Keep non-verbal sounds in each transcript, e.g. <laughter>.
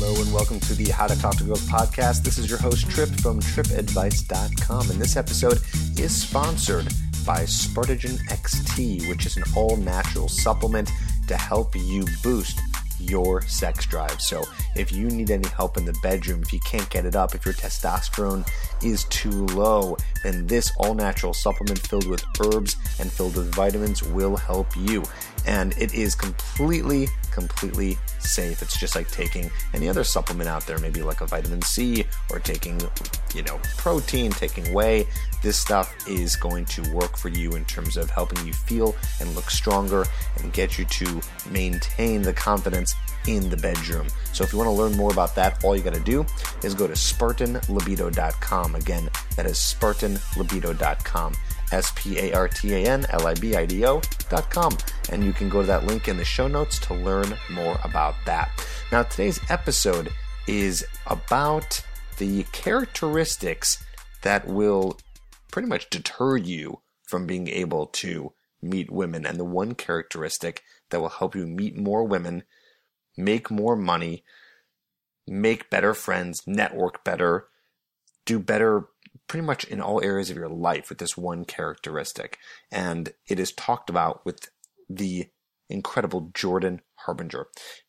Hello and welcome to the How to Talk to Girls podcast. This is your host Trip from tripadvice.com and this episode is sponsored by Spartagen XT, which is an all natural supplement to help you boost your sex drive. So, if you need any help in the bedroom, if you can't get it up, if your testosterone is too low, then this all natural supplement filled with herbs and filled with vitamins will help you. And it is completely, completely safe. It's just like taking any other supplement out there, maybe like a vitamin C or taking, you know, protein, taking whey. This stuff is going to work for you in terms of helping you feel and look stronger and get you to maintain the confidence in the bedroom. So if you want to learn more about that, all you got to do is go to SpartanLibido.com. Again, that is SpartanLibido.com. S P A R T A N L I B I D com. And you can go to that link in the show notes to learn more about that. Now, today's episode is about the characteristics that will pretty much deter you from being able to meet women. And the one characteristic that will help you meet more women, make more money, make better friends, network better, do better pretty much in all areas of your life with this one characteristic. And it is talked about with the incredible Jordan Harbinger.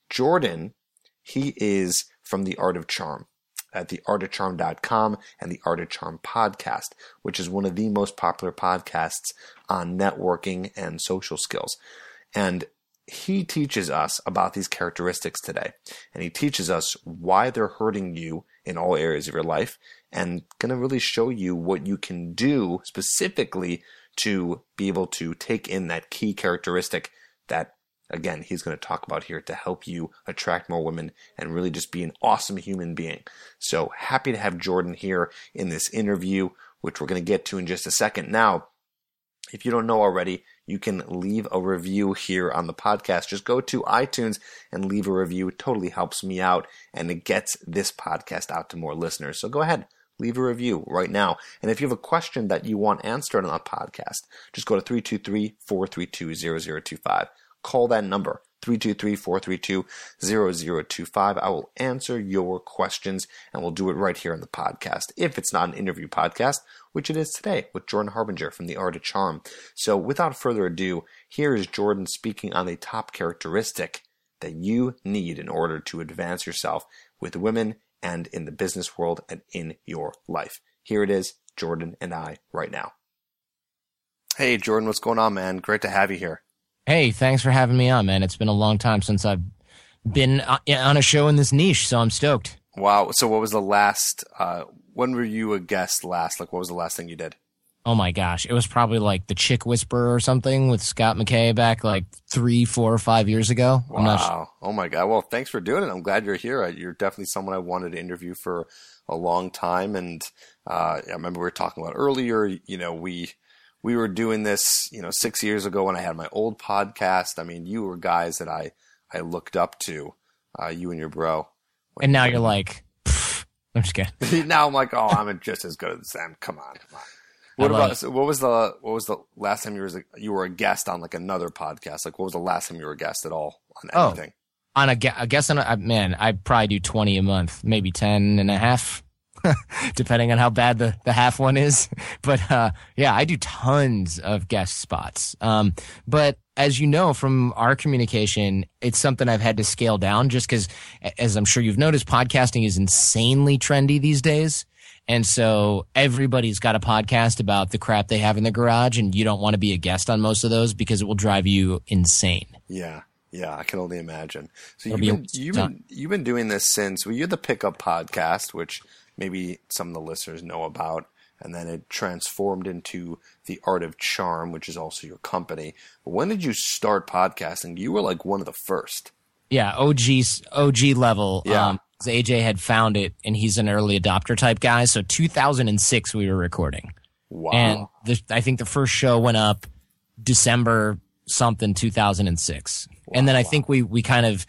Jordan, he is from the Art of Charm at the artofcharm.com and the Art of Charm podcast, which is one of the most popular podcasts on networking and social skills. And he teaches us about these characteristics today. And he teaches us why they're hurting you in all areas of your life and going to really show you what you can do specifically to be able to take in that key characteristic that again he's going to talk about here to help you attract more women and really just be an awesome human being. So happy to have Jordan here in this interview which we're going to get to in just a second. Now, if you don't know already, you can leave a review here on the podcast. Just go to iTunes and leave a review. It totally helps me out and it gets this podcast out to more listeners. So go ahead, leave a review right now. And if you have a question that you want answered on the podcast, just go to 323 432 0025. Call that number. 323-432-0025. I will answer your questions and we'll do it right here on the podcast. If it's not an interview podcast, which it is today with Jordan Harbinger from The Art of Charm. So without further ado, here is Jordan speaking on the top characteristic that you need in order to advance yourself with women and in the business world and in your life. Here it is, Jordan and I right now. Hey Jordan, what's going on, man? Great to have you here. Hey, thanks for having me on, man. It's been a long time since I've been uh, on a show in this niche, so I'm stoked. Wow. So what was the last, uh, when were you a guest last? Like what was the last thing you did? Oh my gosh, it was probably like the Chick Whisperer or something with Scott McKay back like three, four, or five years ago. Wow. I'm not su- Oh my God. Well, thanks for doing it. I'm glad you're here. You're definitely someone I wanted to interview for a long time. And, uh, I remember we were talking about earlier, you know, we, we were doing this, you know, six years ago when I had my old podcast. I mean, you were guys that I, I looked up to, uh, you and your bro. and now you're <laughs> like. I'm just kidding. <laughs> now I'm like, oh, I'm just as good as them. Come on, come on. What about so what was the what was the last time you were you were a guest on like another podcast? Like what was the last time you were a guest at all on Oh. On a, gue- I guess on a, man, I probably do 20 a month, maybe 10 and a half, <laughs> depending on how bad the, the half one is. <laughs> But, uh, yeah, I do tons of guest spots. Um, but as you know from our communication, it's something I've had to scale down just because, as I'm sure you've noticed, podcasting is insanely trendy these days. And so everybody's got a podcast about the crap they have in the garage, and you don't want to be a guest on most of those because it will drive you insane. Yeah, yeah, I can only imagine. So It'll you've be been, you've been you've been doing this since well, you're the Pickup Podcast, which maybe some of the listeners know about, and then it transformed into the Art of Charm, which is also your company. When did you start podcasting? You were like one of the first. Yeah, OG OG level. Yeah. Um, AJ had found it and he's an early adopter type guy. So 2006 we were recording. Wow. And the, I think the first show went up December something 2006. and then I think we, we kind of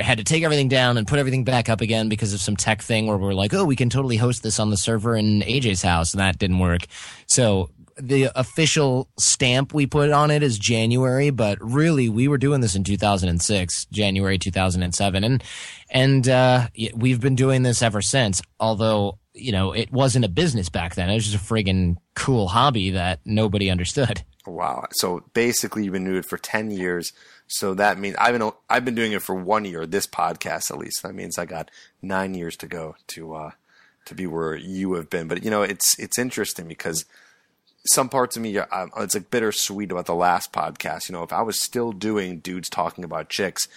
had to take everything down and put everything back up again because of some tech thing where we're like, oh, we can totally host this on the server in AJ's house. And that didn't work. So the official stamp we put on it is January, but really we were doing this in 2006, January 2007. And, and, uh, we've been doing this ever since. Although, you know, it wasn't a business back then. It was just a friggin' cool hobby that nobody understood. Wow. So basically you've been doing it for 10 years. So that means I've been, I've been doing it for one year, this podcast at least. That means I got nine years to go to, uh, to be where you have been. But you know, it's, it's interesting because some parts of me, um, it's like bittersweet about the last podcast. You know, if I was still doing dudes talking about chicks,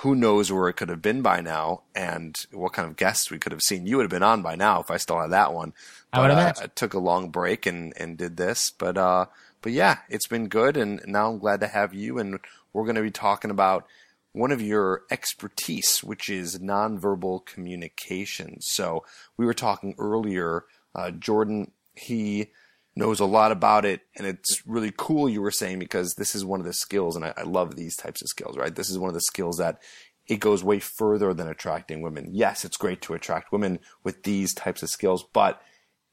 who knows where it could have been by now and what kind of guests we could have seen. You would have been on by now if I still had that one. But, I would uh, I took a long break and, and did this, but, uh, but yeah, it's been good. And now I'm glad to have you. And we're going to be talking about one of your expertise, which is nonverbal communication. So we were talking earlier, uh, Jordan, he, knows a lot about it, and it's really cool. You were saying because this is one of the skills, and I, I love these types of skills. Right, this is one of the skills that it goes way further than attracting women. Yes, it's great to attract women with these types of skills, but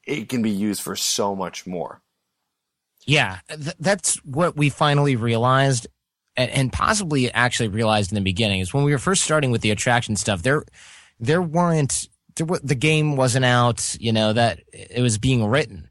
it can be used for so much more. Yeah, th- that's what we finally realized, and, and, possibly actually realized in the beginning is when we were first starting with the attraction stuff. There, there weren't there, the game wasn't out. You know that it was being written,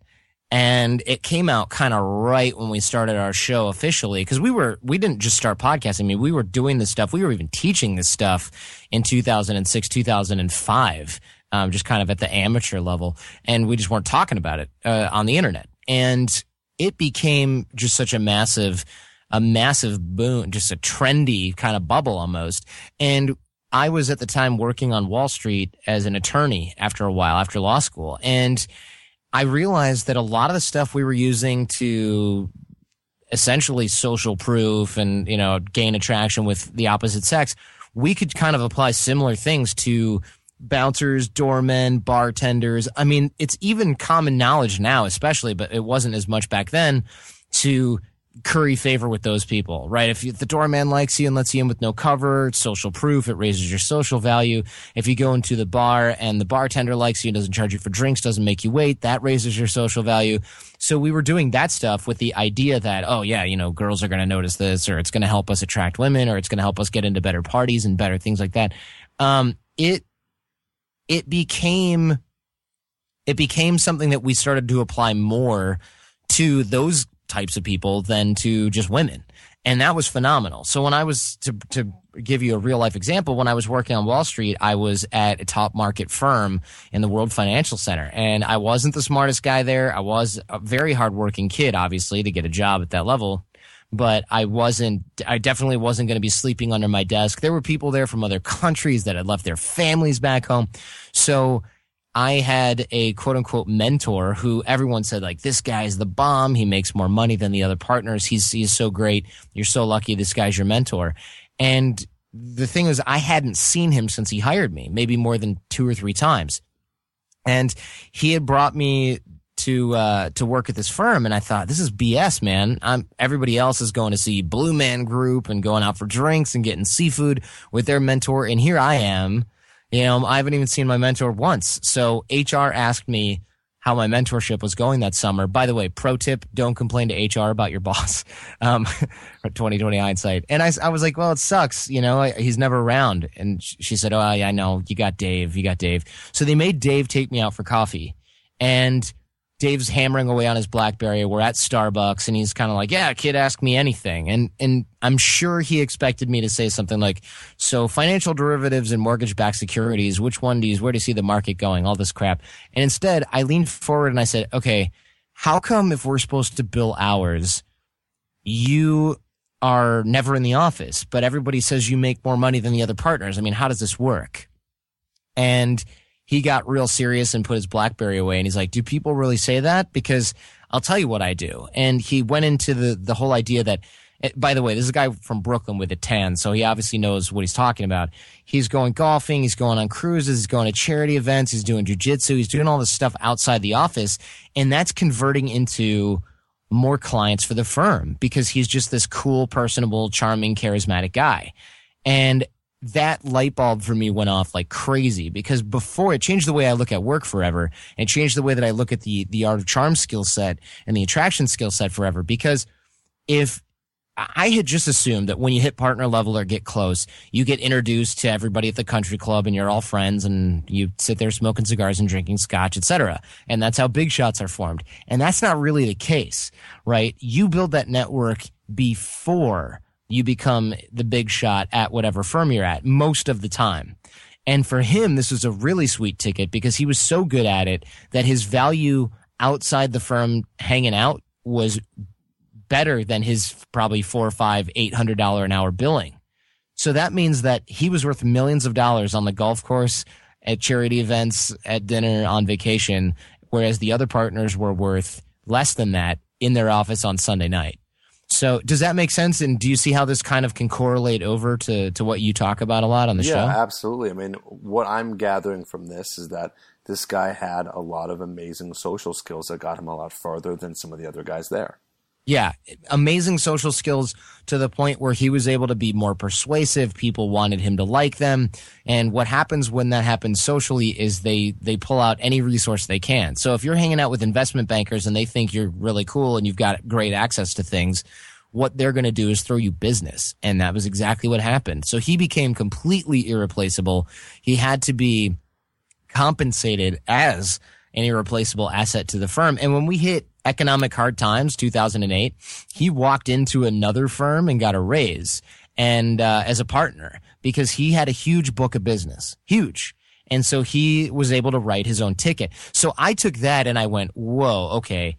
and it came out kind of right when we started our show officially because we were we didn't just start podcasting I mean we were doing this stuff we were even teaching this stuff in 2006 2005 um, just kind of at the amateur level and we just weren't talking about it uh, on the internet and it became just such a massive a massive boon just a trendy kind of bubble almost. And I was at the time working on Wall Street as an attorney after a while after law school. And I realized that a lot of the stuff we were using to essentially social proof and, you know, gain attraction with the opposite sex, we could kind of apply similar things to bouncers, doormen, bartenders. I mean, it's even common knowledge now, especially, but it wasn't as much back then to curry favor with those people, right? If, you, the doorman likes you and lets you in with no cover, it's social proof, it raises your social value. If you go into the bar and the bartender likes you and doesn't charge you for drinks, doesn't make you wait, that raises your social value. So we were doing that stuff with the idea that, oh yeah, you know, girls are going to notice this or it's going to help us attract women or it's going to help us get into better parties and better things like that. Um, it, it became, it became something that we started to apply more to those types of people than to just women. And that was phenomenal. So when I was to, to give you a real life example, when I was working on Wall Street, I was at a top market firm in the World Financial Center and I wasn't the smartest guy there. I was a very hardworking kid, obviously, to get a job at that level but I wasn't, I definitely wasn't going to be sleeping under my desk. There were people there from other countries that had left their families back home. So I had a quote unquote mentor who everyone said like this guy's the bomb. He makes more money than the other partners. He's he's so great. You're so lucky. This guy's your mentor. And the thing was, I hadn't seen him since he hired me, maybe more than two or three times. And he had brought me to uh, to work at this firm, and I thought this is BS, man. I'm everybody else is going to see Blue Man Group and going out for drinks and getting seafood with their mentor, and here I am you know, I haven't even seen my mentor once. So HR asked me how my mentorship was going that summer. By the way, pro tip, don't complain to HR about your <laughs> boss. Um, <laughs> 2020 hindsight. And I, I was like, well, it sucks. You know, he's never around. And she said, oh, yeah, I know. You got Dave. You got Dave. So they made Dave take me out for coffee. And Dave's hammering away on his BlackBerry. We're at Starbucks and he's kind of like, yeah, kid, ask me anything. And, and I'm sure he expected me to say something like, so financial derivatives and mortgage backed securities, which one do you, where do you see the market going? All this crap. And instead I leaned forward and I said, okay, how come if we're supposed to bill hours, you are never in the office, but everybody says you make more money than the other partners? I mean, how does this work? And he got real serious and put his Blackberry away. And he's like, do people really say that? Because I'll tell you what I do. And he went into the, the whole idea that Eh, by the way, this is a guy from Brooklyn with a tan, so he obviously knows what he's talking about. He's going golfing, he's going on cruises, he's going to charity events, he's doing jujitsu, he's doing all this stuff outside the office, and that's converting into more clients for the firm because he's just this cool, personable, charming, charismatic guy. And that light bulb for me went off like crazy because before it changed the way I look at work forever and changed the way that I look at the the art of charm skill set and the attraction skill set forever because if I had just assumed that when you hit partner level or get close, you get introduced to everybody at the country club and you're all friends and you sit there smoking cigars and drinking scotch, etc. And that's how big shots are formed. And that's not really the case, right? You build that network before you become the big shot at whatever firm you're at most of the time. And for him, this was a really sweet ticket because he was so good at it that his value outside the firm hanging out was better than his probably four or five, eight hundred dollar an hour billing. So that means that he was worth millions of dollars on the golf course, at charity events, at dinner, on vacation, whereas the other partners were worth less than that in their office on Sunday night. So does that make sense? And do you see how this kind of can correlate over to, to what you talk about a lot on the yeah, show? Yeah, absolutely. I mean, what I'm gathering from this is that this guy had a lot of amazing social skills that got him a lot farther than some of the other guys there. Yeah, amazing social skills to the point where he was able to be more persuasive. People wanted him to like them. And what happens when that happens socially is they, they pull out any resource they can. So if you're hanging out with investment bankers and they think you're really cool and you've got great access to things, what they're going to do is throw you business. And that was exactly what happened. So he became completely irreplaceable. He had to be compensated as an irreplaceable asset to the firm. And when we hit economic hard times, 2008, he walked into another firm and got a raise and uh, as a partner because he had a huge book of business, huge. And so he was able to write his own ticket. So I took that and I went, whoa, okay.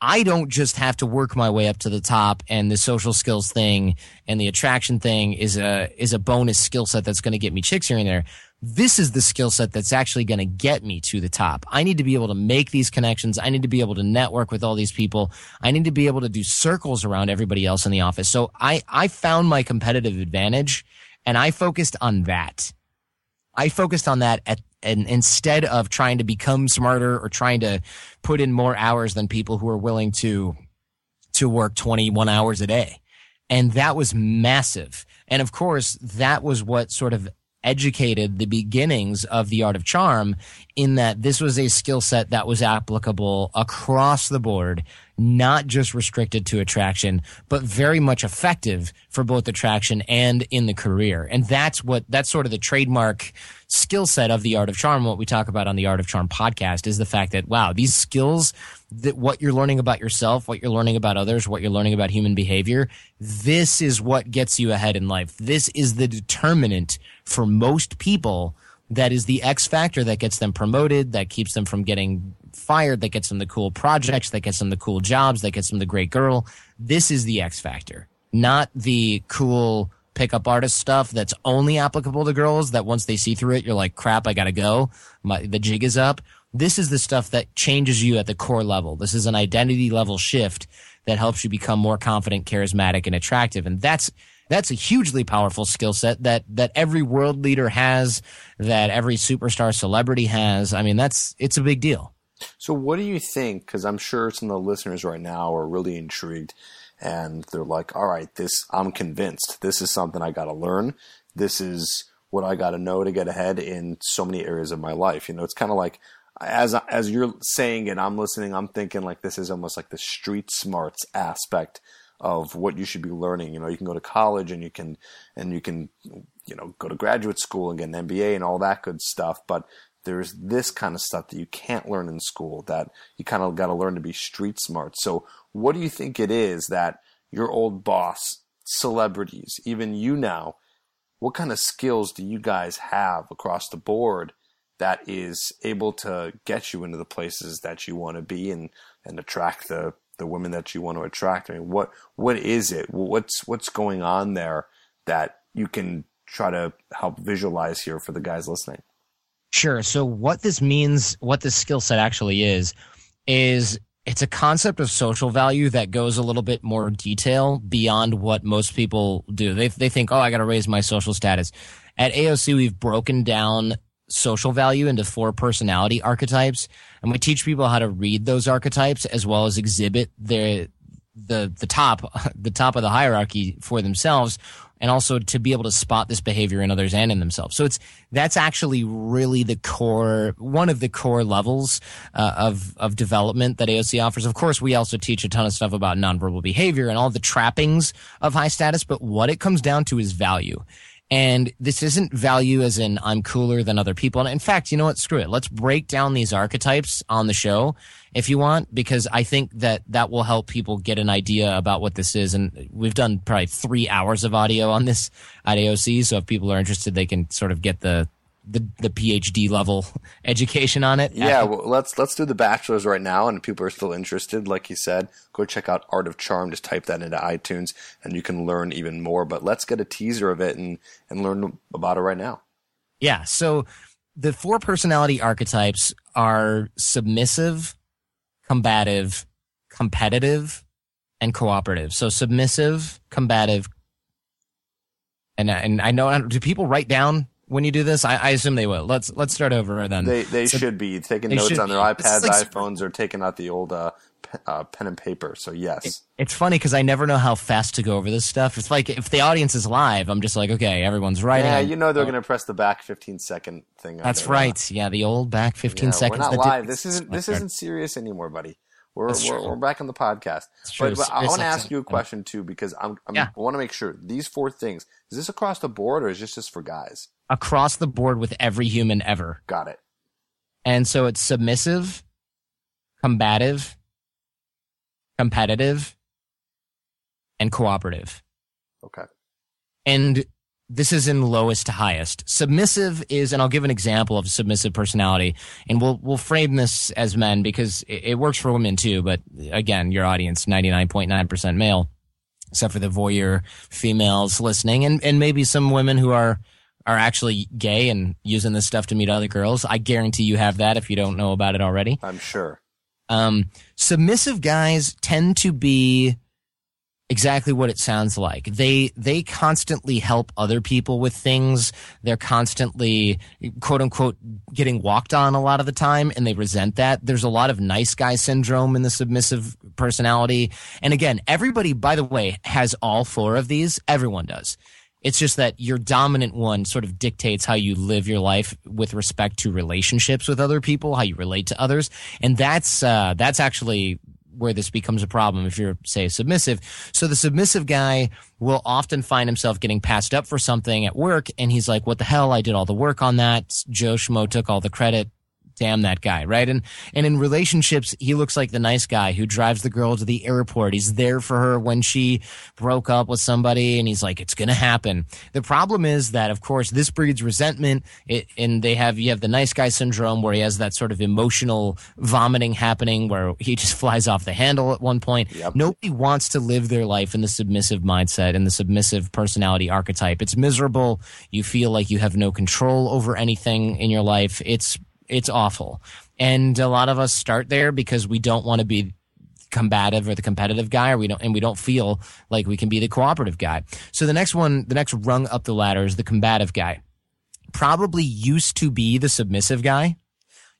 I don't just have to work my way up to the top and the social skills thing and the attraction thing is a, is a bonus skill set that's going to get me chicks here and there this is the skill set that's actually going to get me to the top. I need to be able to make these connections. I need to be able to network with all these people. I need to be able to do circles around everybody else in the office. So I, I found my competitive advantage and I focused on that. I focused on that at, and instead of trying to become smarter or trying to put in more hours than people who are willing to, to work 21 hours a day. And that was massive. And of course, that was what sort of educated the beginnings of the art of charm in that this was a skill set that was applicable across the board, not just restricted to attraction, but very much effective for both attraction and in the career. And that's what, that's sort of the trademark skill set of the art of charm. What we talk about on the art of charm podcast is the fact that, wow, these skills that what you're learning about yourself, what you're learning about others, what you're learning about human behavior, this is what gets you ahead in life. This is the determinant for most people that is the X factor that gets them promoted, that keeps them from getting fired, that gets them the cool projects, that gets them the cool jobs, that gets them the great girl. This is the X factor, not the cool pickup artist stuff that's only applicable to girls that once they see through it, you're like, crap, I gotta go. My, the jig is up. This is the stuff that changes you at the core level. This is an identity level shift that helps you become more confident, charismatic, and attractive. And that's, that's a hugely powerful skill set that, that every world leader has, that every superstar celebrity has. I mean, that's, it's a big deal. So what do you think? Cause I'm sure some of the listeners right now are really intrigued and they're like, all right, this, I'm convinced this is something I got to learn. This is what I got to know to get ahead in so many areas of my life. You know, it's kind of like, as as you're saying it, I'm listening. I'm thinking like this is almost like the street smarts aspect of what you should be learning. You know, you can go to college and you can and you can you know go to graduate school and get an MBA and all that good stuff, but there's this kind of stuff that you can't learn in school that you kind of got to learn to be street smart. So, what do you think it is that your old boss, celebrities, even you now, what kind of skills do you guys have across the board that is able to get you into the places that you want to be and, and attract the, the women that you want to attract? I mean, what, what is it? What's, what's going on there that you can try to help visualize here for the guys listening? Sure. So what this means, what this skill set actually is, is it's a concept of social value that goes a little bit more detail beyond what most people do. They they think, oh, I got to raise my social status. At AOC, we've broken down social value into four personality archetypes, and we teach people how to read those archetypes as well as exhibit their the the top <laughs> the top of the hierarchy for themselves and also to be able to spot this behavior in others and in themselves. So it's that's actually really the core, one of the core levels uh, of of development that AOC offers. Of course, we also teach a ton of stuff about nonverbal behavior and all the trappings of high status, but what it comes down to is value. And this isn't value as in I'm cooler than other people. And in fact, you know what? Screw it. Let's break down these archetypes on the show if you want, because I think that that will help people get an idea about what this is. And we've done probably three hours of audio on this at AOC. So if people are interested, they can sort of get the, the, the PhD level <laughs> education on it. Yeah, well, let's let's do the bachelor's right now, and if people are still interested, like you said, go check out Art of Charm. Just type that into iTunes, and you can learn even more. But let's get a teaser of it and and learn about it right now. Yeah. So the four personality archetypes are submissive, combative, competitive, and cooperative. So submissive, combative, and and I know do people write down when you do this? I, I assume they will. Let's let's start over then. They they so should be taking notes on their be. iPads, like, iPhones, or taking out the old uh, pe- uh, pen and paper. So yes, it, it's funny because I never know how fast to go over this stuff. It's like if the audience is live, I'm just like, okay, everyone's writing. Yeah, you know they're oh. going to press the back 15 second thing. That's right. Yeah, the old back 15 yeah, seconds. We're not live. This isn't this isn't serious anymore, buddy. We're, we're, we're, back on the podcast. But, but I want to ask you a question too because I'm, I'm yeah. I want to make sure these four things is this across the board or is this just for guys? Across the board with every human ever. Got it. And so it's submissive, combative, competitive, and cooperative. Okay. And this is in lowest to highest. Submissive is, and I'll give an example of submissive personality, and we'll we'll frame this as men because it, it works for women too. But again, your audience ninety nine point nine percent male, except for the voyeur females listening, and and maybe some women who are are actually gay and using this stuff to meet other girls. I guarantee you have that if you don't know about it already. I'm sure. Um, submissive guys tend to be exactly what it sounds like. They they constantly help other people with things. They're constantly quote unquote getting walked on a lot of the time and they resent that. There's a lot of nice guy syndrome in the submissive personality. And again, everybody by the way has all four of these. Everyone does. It's just that your dominant one sort of dictates how you live your life with respect to relationships with other people, how you relate to others. And that's, uh, that's actually where this becomes a problem if you're, say, submissive. So the submissive guy will often find himself getting passed up for something at work, and he's like, "What the hell? I did all the work on that. Joe Schmo took all the credit damn that guy, right? And and in relationships, he looks like the nice guy who drives the girl to the airport. He's there for her when she broke up with somebody, and he's like, "It's gonna happen." The problem is that, of course, this breeds resentment, it, and they have you have the nice guy syndrome where he has that sort of emotional vomiting happening where he <laughs> just flies off the handle at one point. Yep. Nobody wants to live their life in the submissive mindset and the submissive personality archetype. It's miserable. You feel like you have no control over anything in your life. It's it's awful. And a lot of us start there because we don't want to be combative or the competitive guy or we don't and we don't feel like we can be the cooperative guy. So the next one, the next rung up the ladder is the combative guy. Probably used to be the submissive guy.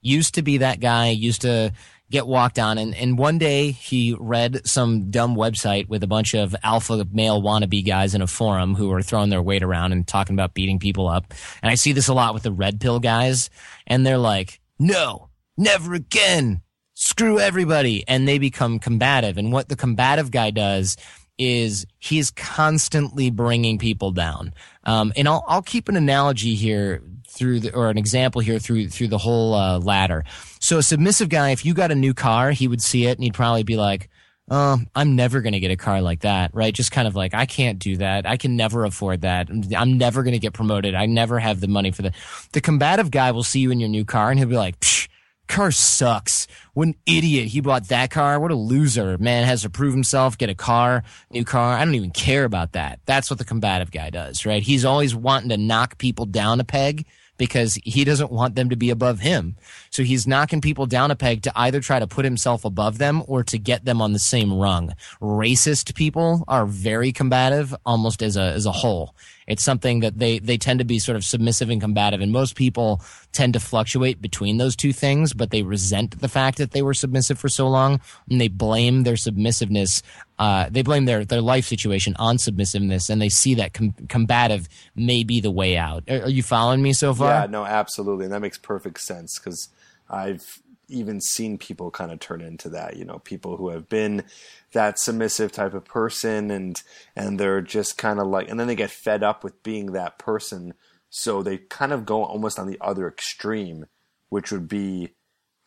Used to be that guy, used to get walked on. And, and one day he read some dumb website with a bunch of alpha male wannabe guys in a forum who are throwing their weight around and talking about beating people up. And I see this a lot with the red pill guys. And they're like, no, never again. Screw everybody. And they become combative. And what the combative guy does is he's constantly bringing people down. Um, and I'll, I'll keep an analogy here through the, or an example here through, through the whole, uh, ladder. So a submissive guy, if you got a new car, he would see it and he'd probably be like, oh, I'm never going to get a car like that, right? Just kind of like, I can't do that. I can never afford that. I'm never going to get promoted. I never have the money for that. The combative guy will see you in your new car and he'll be like, Psh, car sucks. What an idiot. He bought that car. What a loser. Man has to prove himself, get a car, new car. I don't even care about that. That's what the combative guy does, right? He's always wanting to knock people down a peg because he doesn't want them to be above him. So he's knocking people down a peg to either try to put himself above them or to get them on the same rung. Racist people are very combative almost as a, as a whole. It's something that they, they tend to be sort of submissive and combative. And most people tend to fluctuate between those two things, but they resent the fact that they were submissive for so long and they blame their submissiveness. Uh, they blame their, their life situation on submissiveness and they see that com- combative may be the way out. Are, are you following me so far? Yeah, no, absolutely. And that makes perfect sense because I've even seen people kind of turn into that, you know, people who have been that submissive type of person and and they're just kind of like and then they get fed up with being that person so they kind of go almost on the other extreme which would be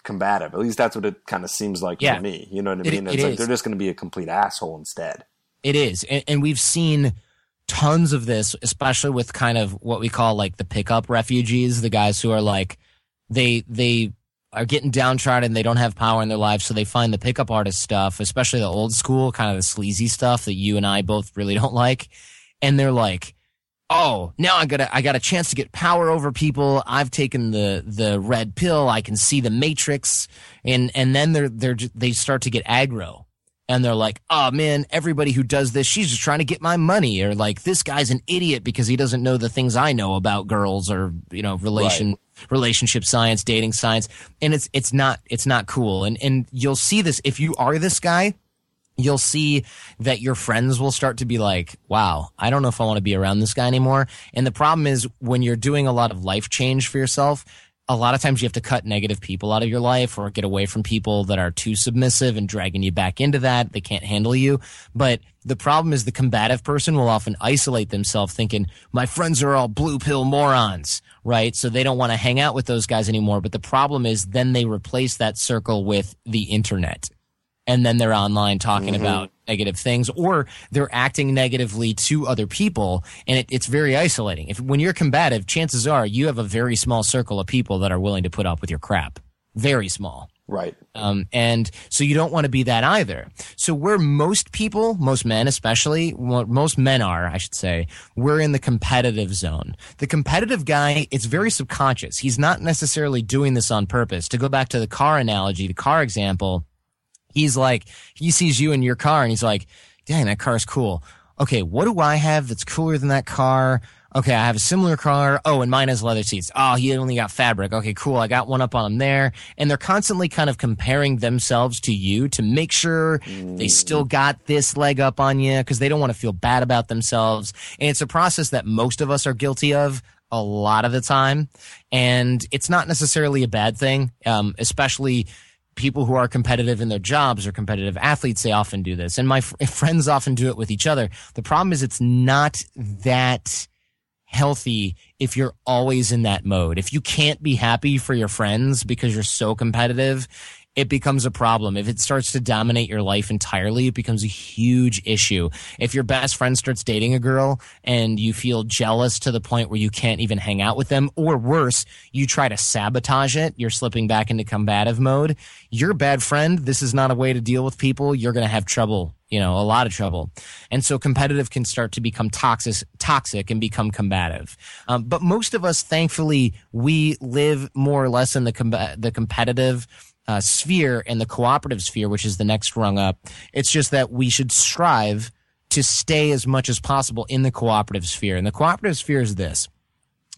combative at least that's what it kind of seems like Yeah. to me you know what i It- mean it it's like is. they're just going to be a complete asshole instead It is. And, and we've seen tons of this, especially with kind of what we call like the pickup refugees, the guys who are like, they, they are getting downtrodden. And they don't have power in their lives. So they find the pickup artist stuff, especially the old school, kind of the sleazy stuff that you and I both really <laughs> don't like. And they're like, Oh, now I got a, I got a chance to get power over people. I've taken the, the red pill. I can see the matrix. And, and then they're, they're, they start to get aggro and they're like, "Oh man, everybody who does this, she's just trying to get my money," or like, "This guy's an idiot because he doesn't know the things I know about girls or you know relation relationship science, dating science." And it's it's not it's not cool. And and you'll see this if you are this guy. You'll see that your friends will start to be like, wow, I don't know if I want to be around this guy anymore. And the problem is when you're doing a lot of life change for yourself, a lot of times you have to cut negative people out of your life or get away from people that are too submissive and dragging you back into that. They can't handle you. But the problem is the combative person will often isolate themselves thinking, my friends are all blue pill morons, right? So they don't want to hang out with those guys anymore. But the problem is then they replace that circle with the internet. And then they're online talking about negative things or they're acting negatively to other people. And it, it's very isolating. If when you're combative, chances are you have a very small circle of people that are willing to put up with your crap. Very small. right Um, and so you don't want to be that either. So where most people, most men especially, most men are, I should say, we're in the competitive zone. The competitive guy, it's very subconscious. He's not necessarily doing this on purpose. To go back to the car analogy, the car example, he's like, he sees you in your car and he's like, dang, that car's cool. Okay, what do I have that's cooler than that car? Okay, I have a similar car. Oh, and mine has leather seats. Oh, he only got fabric. Okay, cool. I got one up on him there. And they're constantly kind of comparing themselves to you to make sure they still got this leg up on you because they don't want to feel bad about themselves. And it's a process that most of us are guilty of a lot of the time. And it's not necessarily a bad thing, um, especially people who are competitive in their jobs or competitive athletes, they often do this. And my fr- <laughs> friends often do it with each other. The problem is it's not that healthy if you're always in that mode. If you can't be happy for your friends because you're so competitive, it becomes a problem. If it starts to dominate your life entirely, it becomes a huge issue. If your best friend starts dating a girl and you feel jealous to the point where you can't even hang out with them, or worse, you try to sabotage it, you're slipping back into combative mode. You're a bad friend. This is not a way to deal with people. You're going to have trouble you know, a lot of trouble. And so competitive can start to become toxic, toxic and become combative. Um, but most of us, thankfully, we live more or less in the, com- the competitive uh, sphere and the cooperative sphere, which is the next rung up. It's just that we should strive to stay as much as possible in the cooperative sphere. And the cooperative sphere is this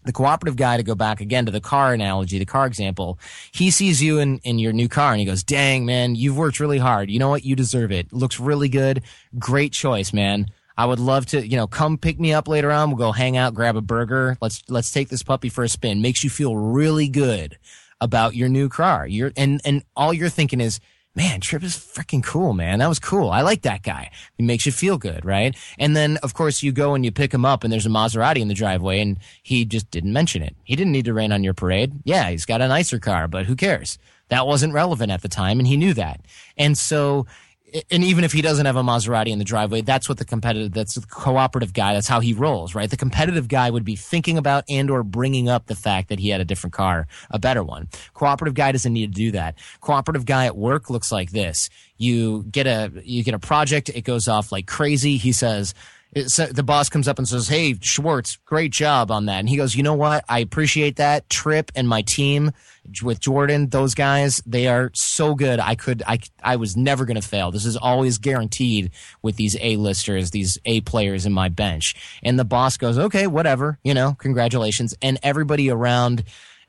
the cooperative guy to go back again to the car analogy, the car example, he sees you in, in your new car and he goes, dang, man, you've worked really hard. You know what? You deserve it. Looks really good. Great choice, man. I would love to, you know, come pick me up later on. We'll go hang out, grab a burger. Let's, let's take this puppy for a spin. Makes you feel really good about your new car. You're, and, and all you're thinking is, man, Trip is freaking cool, man. That was cool. I like that guy. It makes you feel good, right? And then, of course, you go and you pick him up and there's a Maserati in the driveway and he just didn't mention it. He didn't need to rain on your parade. Yeah, he's got a nicer car, but who cares? That wasn't relevant at the time and he knew that. And so, and even if he doesn't have a Maserati in the driveway, that's what the competitive, that's the cooperative guy. That's how he rolls, right? The competitive guy would be thinking about and or bringing up the fact that he had a different car, a better one. Cooperative guy doesn't need to do that. Cooperative guy at work looks like this. You get a, you get a project. It goes off like crazy. He says, the boss comes up and says, "Hey, Schwartz, great job on that." And he goes, "You know what? I appreciate that. Trip and my team with Jordan, those guys, they are so good. I could, I, I was never going to fail. This is always guaranteed with these A listers, these A players in my bench." And the boss goes, "Okay, whatever. You know, congratulations." And everybody around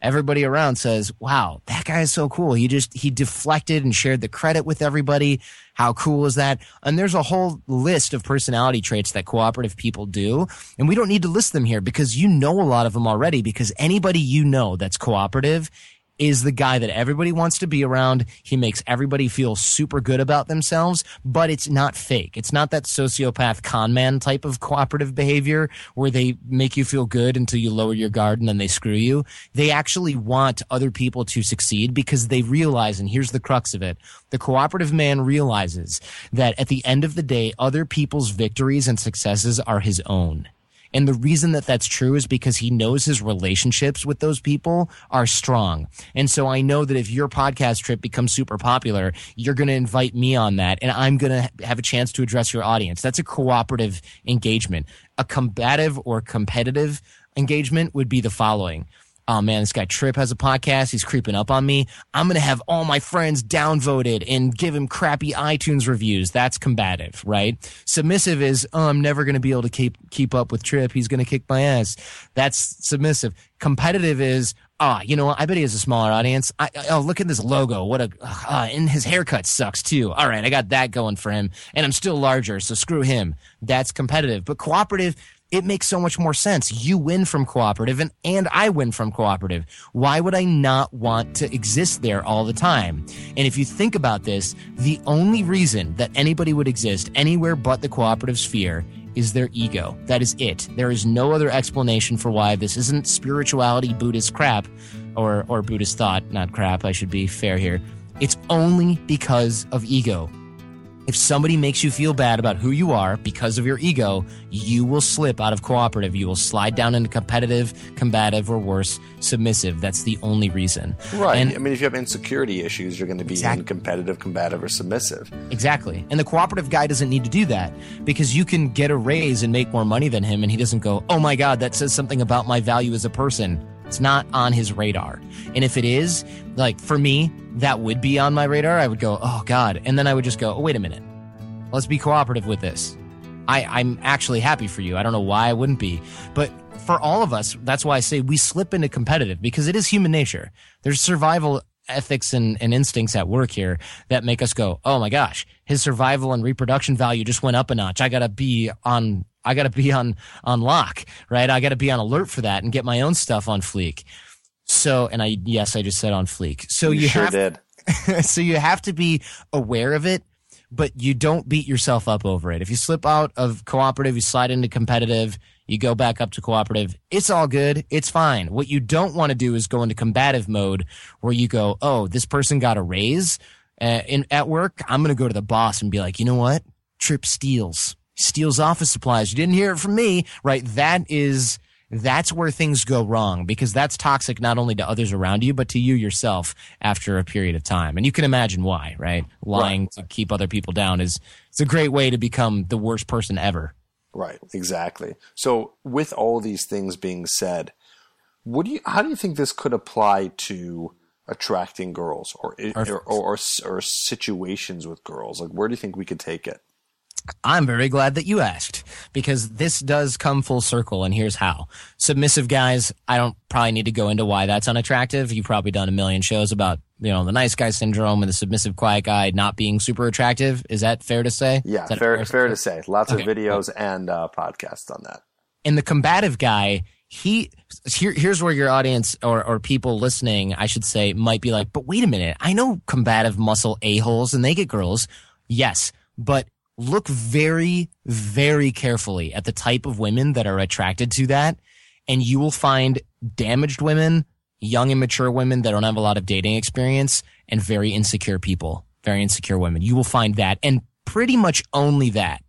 everybody around says, wow, that guy is so cool. He just, he deflected and shared the credit with everybody. How cool is that? And there's a whole list of personality traits that cooperative people do. And we don't need to list them here because you know a lot of them already because anybody you know that's cooperative is the guy that everybody wants to be around. He makes everybody feel super good about themselves, but it's not fake. It's not that sociopath con man type of cooperative behavior where they make you feel good until you lower your guard and then they screw you. They actually want other people to succeed because they realize, and here's the crux of it. The cooperative man realizes that at the end of the day, other people's victories and successes are his own. And the reason that that's true is because he knows his relationships with those people are strong. And so I know that if your podcast trip becomes super popular, you're going to invite me on that and I'm going to have a chance to address your audience. That's a cooperative engagement. A combative or competitive engagement would be the following oh man, this guy Trip has a podcast. He's creeping up on me. I'm going to have all my friends downvoted and give him crappy iTunes reviews. That's combative, right? Submissive is, oh, I'm never going to be able to keep, keep up with Trip. He's going to kick my ass. That's submissive. Competitive is, ah, you know what? I bet he has a smaller audience. I, oh, look at this logo. What a, uh, and his haircut sucks too. All right. I got that going for him and I'm still larger. So screw him. That's competitive, but cooperative it makes so much more sense. You win from cooperative and, and I win from cooperative. Why would I not want to exist there all the time? And if you think about this, the only reason that anybody would exist anywhere but the cooperative sphere is their ego. That is it. There is no other explanation for why this isn't spirituality Buddhist crap or, or Buddhist thought, not crap. I should be fair here. It's only because of ego. If somebody makes you feel bad about who you are because of your ego, you will slip out of cooperative. You will slide down into competitive, combative, or worse, submissive. That's the only reason. Right. And, I mean, if you have insecurity issues, you're going to be exactly. in competitive, combative, or submissive. Exactly. And the cooperative guy doesn't need to do that because you can get a raise and make more money than him, and he doesn't go, oh my God, that says something about my value as a person. It's not on his radar. And if it is, like for me, that would be on my radar. I would go, oh God. And then I would just go, oh, wait a minute. Let's be cooperative with this. I, I'm actually happy for you. I don't know why I wouldn't be. But for all of us, that's why I say we slip into competitive because it is human nature. There's survival ethics and, and instincts at work here that make us go, oh my gosh, his survival and reproduction value just went up a notch. I gotta be on I got to be on on lock, right? I got to be on alert for that and get my own stuff on fleek. So, and I yes, I just said on fleek. So you, you sure have, did. <laughs> so you have to be aware of it, but you don't beat yourself up over it. If you slip out of cooperative, you slide into competitive, you go back up to cooperative. It's all good. It's fine. What you don't want to do is go into combative mode where you go, "Oh, this person got a raise." Uh, in at work, I'm going to go to the boss and be like, you know what? Trip steals steals office supplies. You didn't hear it from me, right? That is, that's where things go wrong because that's toxic not only to others around you, but to you yourself after a period of time. And you can imagine why, right? Lying right. to keep other people down is, it's a great way to become the worst person ever. Right. Exactly. So with all these things being said, what do you, how do you think this could apply to attracting girls or, or, or, or, or situations with girls? Like, where do you think we could take it? I'm very glad that you asked because this does come full circle and here's how. Submissive guys, I don't probably need to go into why that's unattractive. You've probably done a million shows about, you know, the nice guy syndrome and the submissive quiet guy not being super attractive. Is that fair to say? Yeah, fair, fair, fair to say. Lots okay. of videos and uh, podcasts on that. And the combative guy, he here, here's where your audience or, or people listening, I should say, might be like, but wait a minute, I know combative muscle a-holes and they get girls. Yes, but look very, very carefully at the type of women that are attracted to that. And you will find damaged women, young, immature women that don't have a lot of dating experience and very insecure people, very insecure women. You will find that and pretty much only that.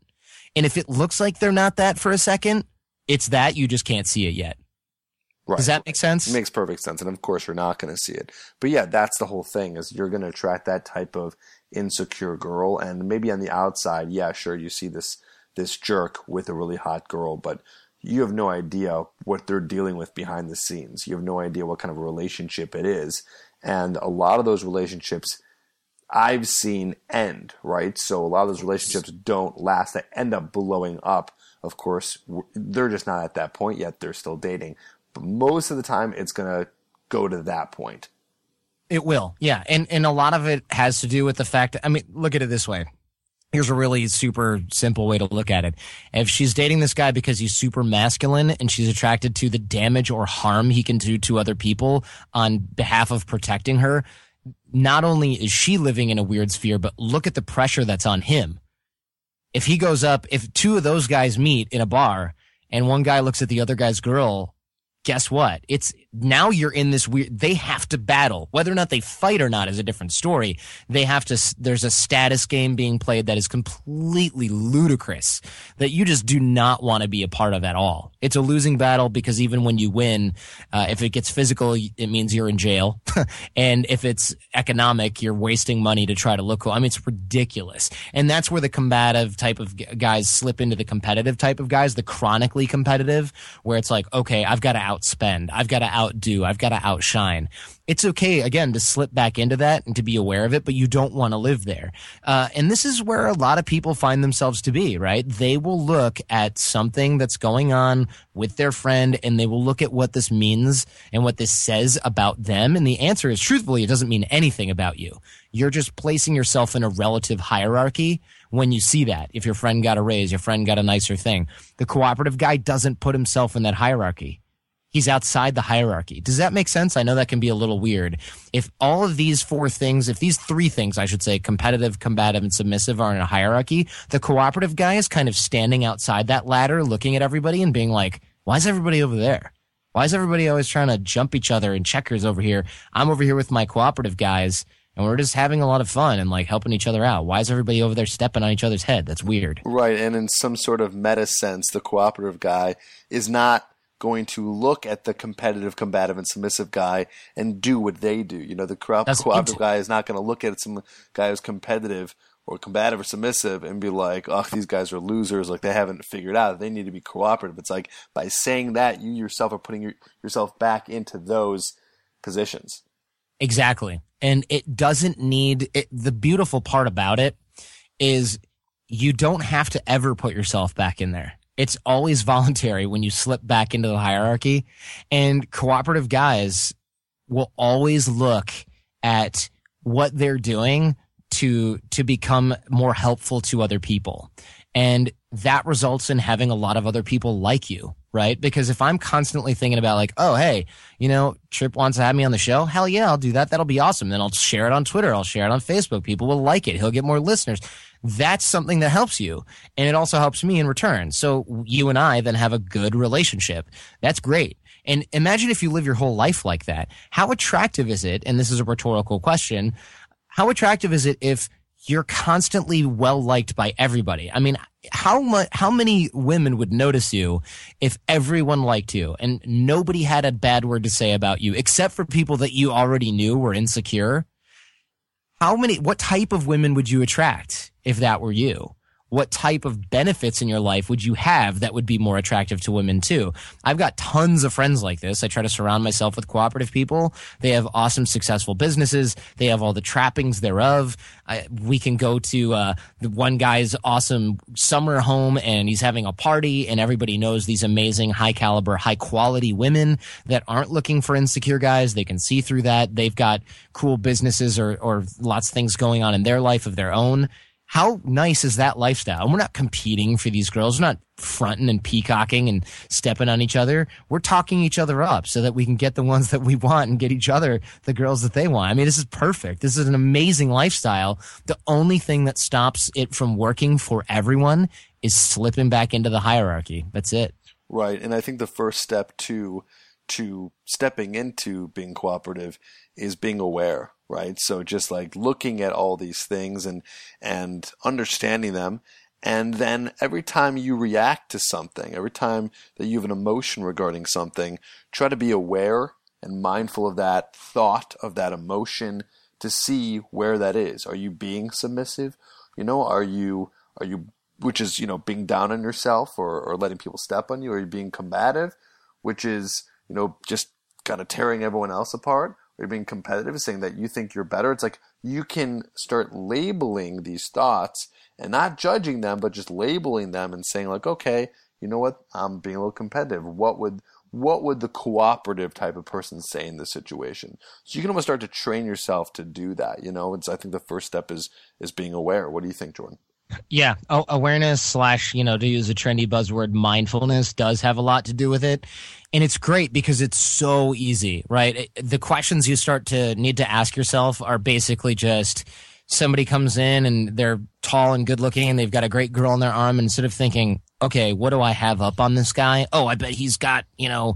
And if it looks like they're not that for a second, it's that you just can't see it yet. Right. Does that make sense? It makes perfect sense. And of course, you're not going to see it. But yeah, that's the whole thing is you're going to attract that type of insecure girl and maybe on the outside yeah sure you see this this jerk with a really hot girl, but you have no idea what they're dealing with behind the scenes. You have no idea what kind of relationship it is. And a lot of those relationships I've seen end, right? So a lot of those relationships don't last. They end up blowing up. Of course, they're just not at that point yet. They're still dating. But most of the time, it's going to go to that point. It will. Yeah. And, and a lot of it has to do with the fact I mean, look at it this way here's a really super simple way to look at it. If she's dating this guy because he's super masculine and she's attracted to the damage or harm he can do to other people on behalf of protecting her, not only is she living in a weird sphere, but look at the pressure that's on him. If he goes up, if two of those guys meet in a bar and one guy looks at the other guy's girl guess what? It's now you're in this weird, they have to battle. Whether or not they fight or not is a different story. They have to, there's a status game being played that is completely ludicrous that you just do not want to be a part of at all. It's a losing battle because even when you win, uh, if it gets physical, it means you're in jail. <laughs> and if it's economic, you're wasting money to try to look cool. I mean, it's ridiculous. And that's where the combative type of guys slip into the competitive type of guys, the chronically competitive, where it's like, okay, I've got to outspend. I've got to outdo. I've got to outshine. It's okay again to slip back into that and to be aware of it, but you don't want to live there. Uh, and this is where a lot of people find themselves to be, right? They will look at something that's going on with their friend and they will look at what this means and what this says about them. And the answer is truthfully, it doesn't mean anything about you. You're just placing yourself in a relative hierarchy when you see that. If your friend got a raise, your friend got a nicer thing. The cooperative guy doesn't put himself in that hierarchy he's outside the hierarchy. Does that make sense? I know that can be a little weird. If all of these four things, if these three things, I should say, competitive, combative, and submissive are in a hierarchy, the cooperative guy is kind of standing outside that ladder, looking at everybody and being like, why is everybody over there? Why is everybody always trying to jump each other and checkers over here? I'm over here with my cooperative guys and we're just having a lot of fun and like helping each other out. Why is everybody over there stepping on each other's head? That's weird. Right. And in some sort of meta sense, the cooperative guy is not going to look at the competitive, combative, and submissive guy and do what they do. You know, the cooperative guy is not going to look at some guy who's competitive or combative or submissive and be like, oh, these guys are losers. Like they haven't figured out. They need to be cooperative. It's like by saying that, you yourself are putting your, yourself back into those positions. Exactly. And it doesn't need it, the beautiful part about it is you don't have to ever put yourself back in there. It's always <laughs> voluntary when you slip back into the hierarchy. And cooperative guys will always look at what they're doing to to become more helpful to other people. And that results in having a lot of other people like you, right? Because if I'm constantly thinking about like, oh, hey, you know, Trip wants to have me on the show. Hell yeah, I'll do that. That'll be awesome. Then I'll share it on Twitter. I'll share it on Facebook. People will like it. He'll get more listeners that's something that helps you. And it also helps me in return. So you and I then have a good relationship. That's great. And imagine if you live your whole life like that. How attractive is it? And this is a rhetorical question. How attractive is it if you're constantly well liked by everybody? I mean, how much, how many women would notice you if everyone liked you and nobody had a bad word to say about you except for people that you already knew were insecure? How many, what type of women would you attract? if that were you? What type of benefits in your life would you have that would be more attractive to women too? I've got tons of friends like this. I try to surround myself with cooperative people. They have awesome, successful businesses. They have all the trappings thereof. I, we can go to uh, the one guy's awesome summer home and he's having a party and everybody knows these amazing high caliber high quality women that aren't looking for insecure guys they can see through that they've got cool businesses or, or lots of things going on in their life of their own how nice is that lifestyle? And we're not competing for these girls. We're not fronting and peacocking and stepping on each other. We're talking each other up so that we can get the ones that we want and get each other the girls that they want. I mean, this is perfect. This is an amazing lifestyle. The only thing that stops it from working for everyone is slipping back into the hierarchy. That's it. Right. And I think the first step to to stepping into being cooperative is being aware right? So just like looking at all these things and and understanding them and then every time you react to something, every time that you have an emotion regarding something, try to be aware and mindful of that thought, of that emotion to see where that is. Are you being submissive? You know, are you are you which is you know being down on yourself or, or letting people step on you, or you're being combative, which is you know just kind of tearing everyone else apart, you're being competitive, saying that you think you're better. It's like you can start labeling these thoughts and not judging them, but just labeling them and saying like, okay, you know what, I'm being a little competitive. What would what would the cooperative type of person say in this situation? So you can almost start to train yourself to do that. You know, it's I think the first step is is being aware. What do you think, Jordan? Yeah, oh, awareness slash, you know, to use a trendy buzzword, mindfulness does have a lot to do with it. And it's great because it's so easy, right? The questions you start to need to ask yourself are basically just somebody comes in and they're tall and good looking and they've got a great girl on their arm. And instead of thinking, okay, what do I have up on this guy? Oh, I bet he's got, you know,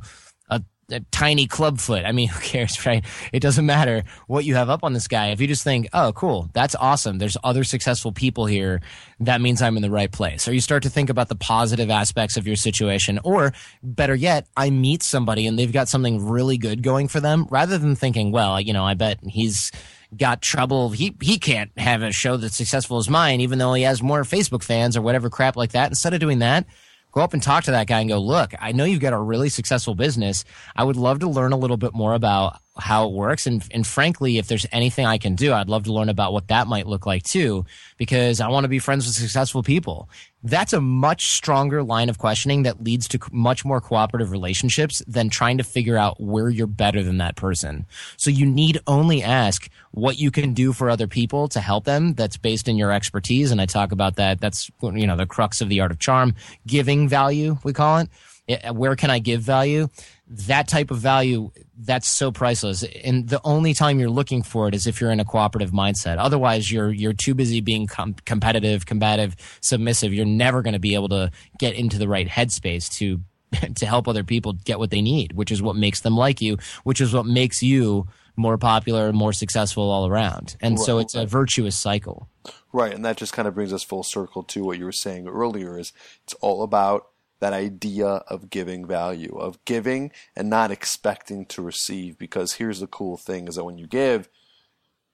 a tiny club foot. I mean, <laughs> who cares, right? It doesn't matter what you have up on this guy. If you just think, oh, cool, that's awesome. There's other successful people here. That means I'm in the right place. Or you start to think about the positive aspects of your situation. Or better yet, I meet somebody and they've got something really good going for them rather than thinking, well, you know, I bet he's got trouble. He, he can't have a show that's successful as mine, even though he has more Facebook fans or whatever crap like that. Instead of doing that, go up and talk to that guy and go, look, I know you've got a really successful business. I would love to learn a little bit more about how it works. And, and frankly, if there's anything I can do, I'd love to learn about what that might look like too, because I want to be friends with successful people. That's a much stronger line of questioning that leads to much more cooperative relationships than trying to figure out where you're better than that person. So you need only ask what you can do for other people to help them. That's based in your expertise. And I talk about that. That's, you know, the crux of the art of charm, giving value, we call it. Eh, where can I give value? That type of value that's so priceless. And the only time you're looking for it is if you're in a cooperative mindset. Otherwise you're you're too busy being com- competitive combative submissive. You're never going to be able to get into the right headspace to <laughs> to help other people get what they need which is what makes them like you which is what makes you more popular more successful all around. And right. so it's a virtuous cycle. Right. And that just kind of brings us full circle to what you were saying earlier is it's all about that idea of giving value, of giving and not expecting to receive. Because here's the cool thing is that when you give,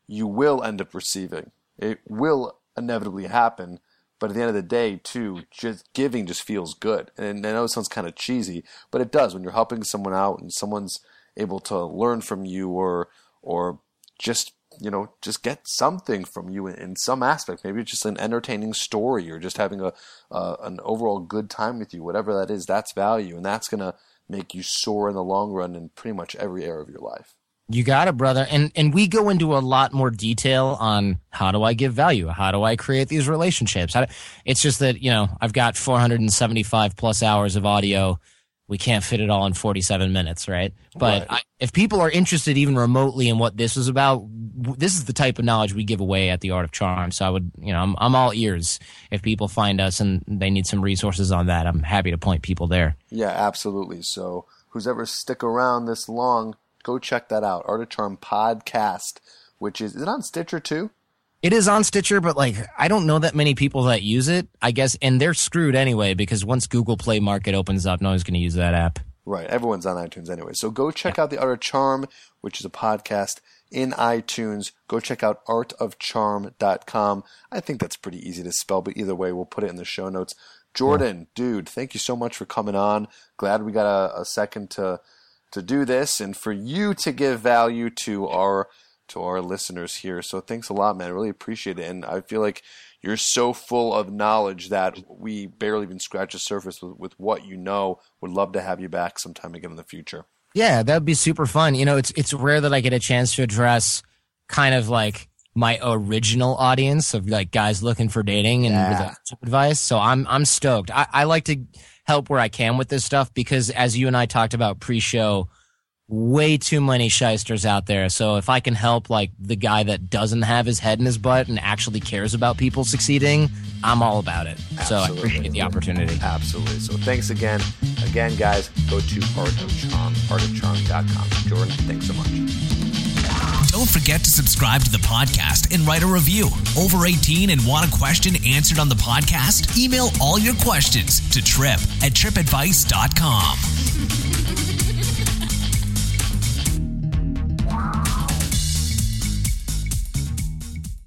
you will end up receiving. It will inevitably happen. But at the end of the day, too, just giving just feels good. And I know it sounds kind of cheesy, but it does when you're helping someone out and someone's able to learn from you or or just you know, just get something from you in, in, some aspect. Maybe it's just an entertaining story or just having a uh, an overall good time with you. Whatever that is, that's value, and that's gonna make you soar in the long run in pretty much every area of your life. You got it, brother. And and we go into a lot more detail on how do I give value? How do I create these relationships? Do, it's just that you know I've got 475 plus hours of audio we can't fit it all in 47 minutes, right? But right. I, if people are interested even remotely in what this is about, this is the type of knowledge we give away at the Art of Charm. So I would, you know, I'm, I'm all ears if people find us and they need some resources on that. I'm happy to point people there. Yeah, absolutely. So who's ever stick around this long, go check that out. Art of Charm podcast, which is, is it on Stitcher too? It is on Stitcher, but like I don't know that many people that use it. I guess, and they're screwed anyway because once Google Play Market opens up, no one's going to use that app. Right, everyone's on iTunes anyway. So go check yeah. out the Art of Charm, which is a podcast in iTunes. Go check out artofcharm.com. I think that's pretty easy to spell, but either way, we'll put it in the show notes. Jordan, yeah. dude, thank you so much for coming on. Glad we got a, a second to to do this and for you to give value to our to our listeners here. So thanks a lot, man. I really appreciate it. And I feel like you're so full of knowledge that we barely even scratch the surface with, with what you know. Would love to have you back sometime again in the future. Yeah, that'd be super fun. You know, it's it's rare that I get a chance to address kind of like my original audience of like guys looking for dating and yeah. advice. So I'm I'm stoked. I, I like to help where I can with this stuff because as you and I talked about pre-show, way too many shysters out there. So if I can help like the guy that doesn't have his head in his butt and actually cares about people succeeding, I'm all about it. Absolutely. So I appreciate the opportunity. Absolutely. So thanks again. Again, guys, go to Art of Charm, artofcharm.com. Jordan, thanks so much. Don't forget to subscribe to the podcast and write a review. Over 18 and want a question answered on the podcast? Email all your questions to trip at tripadvice.com. Wow.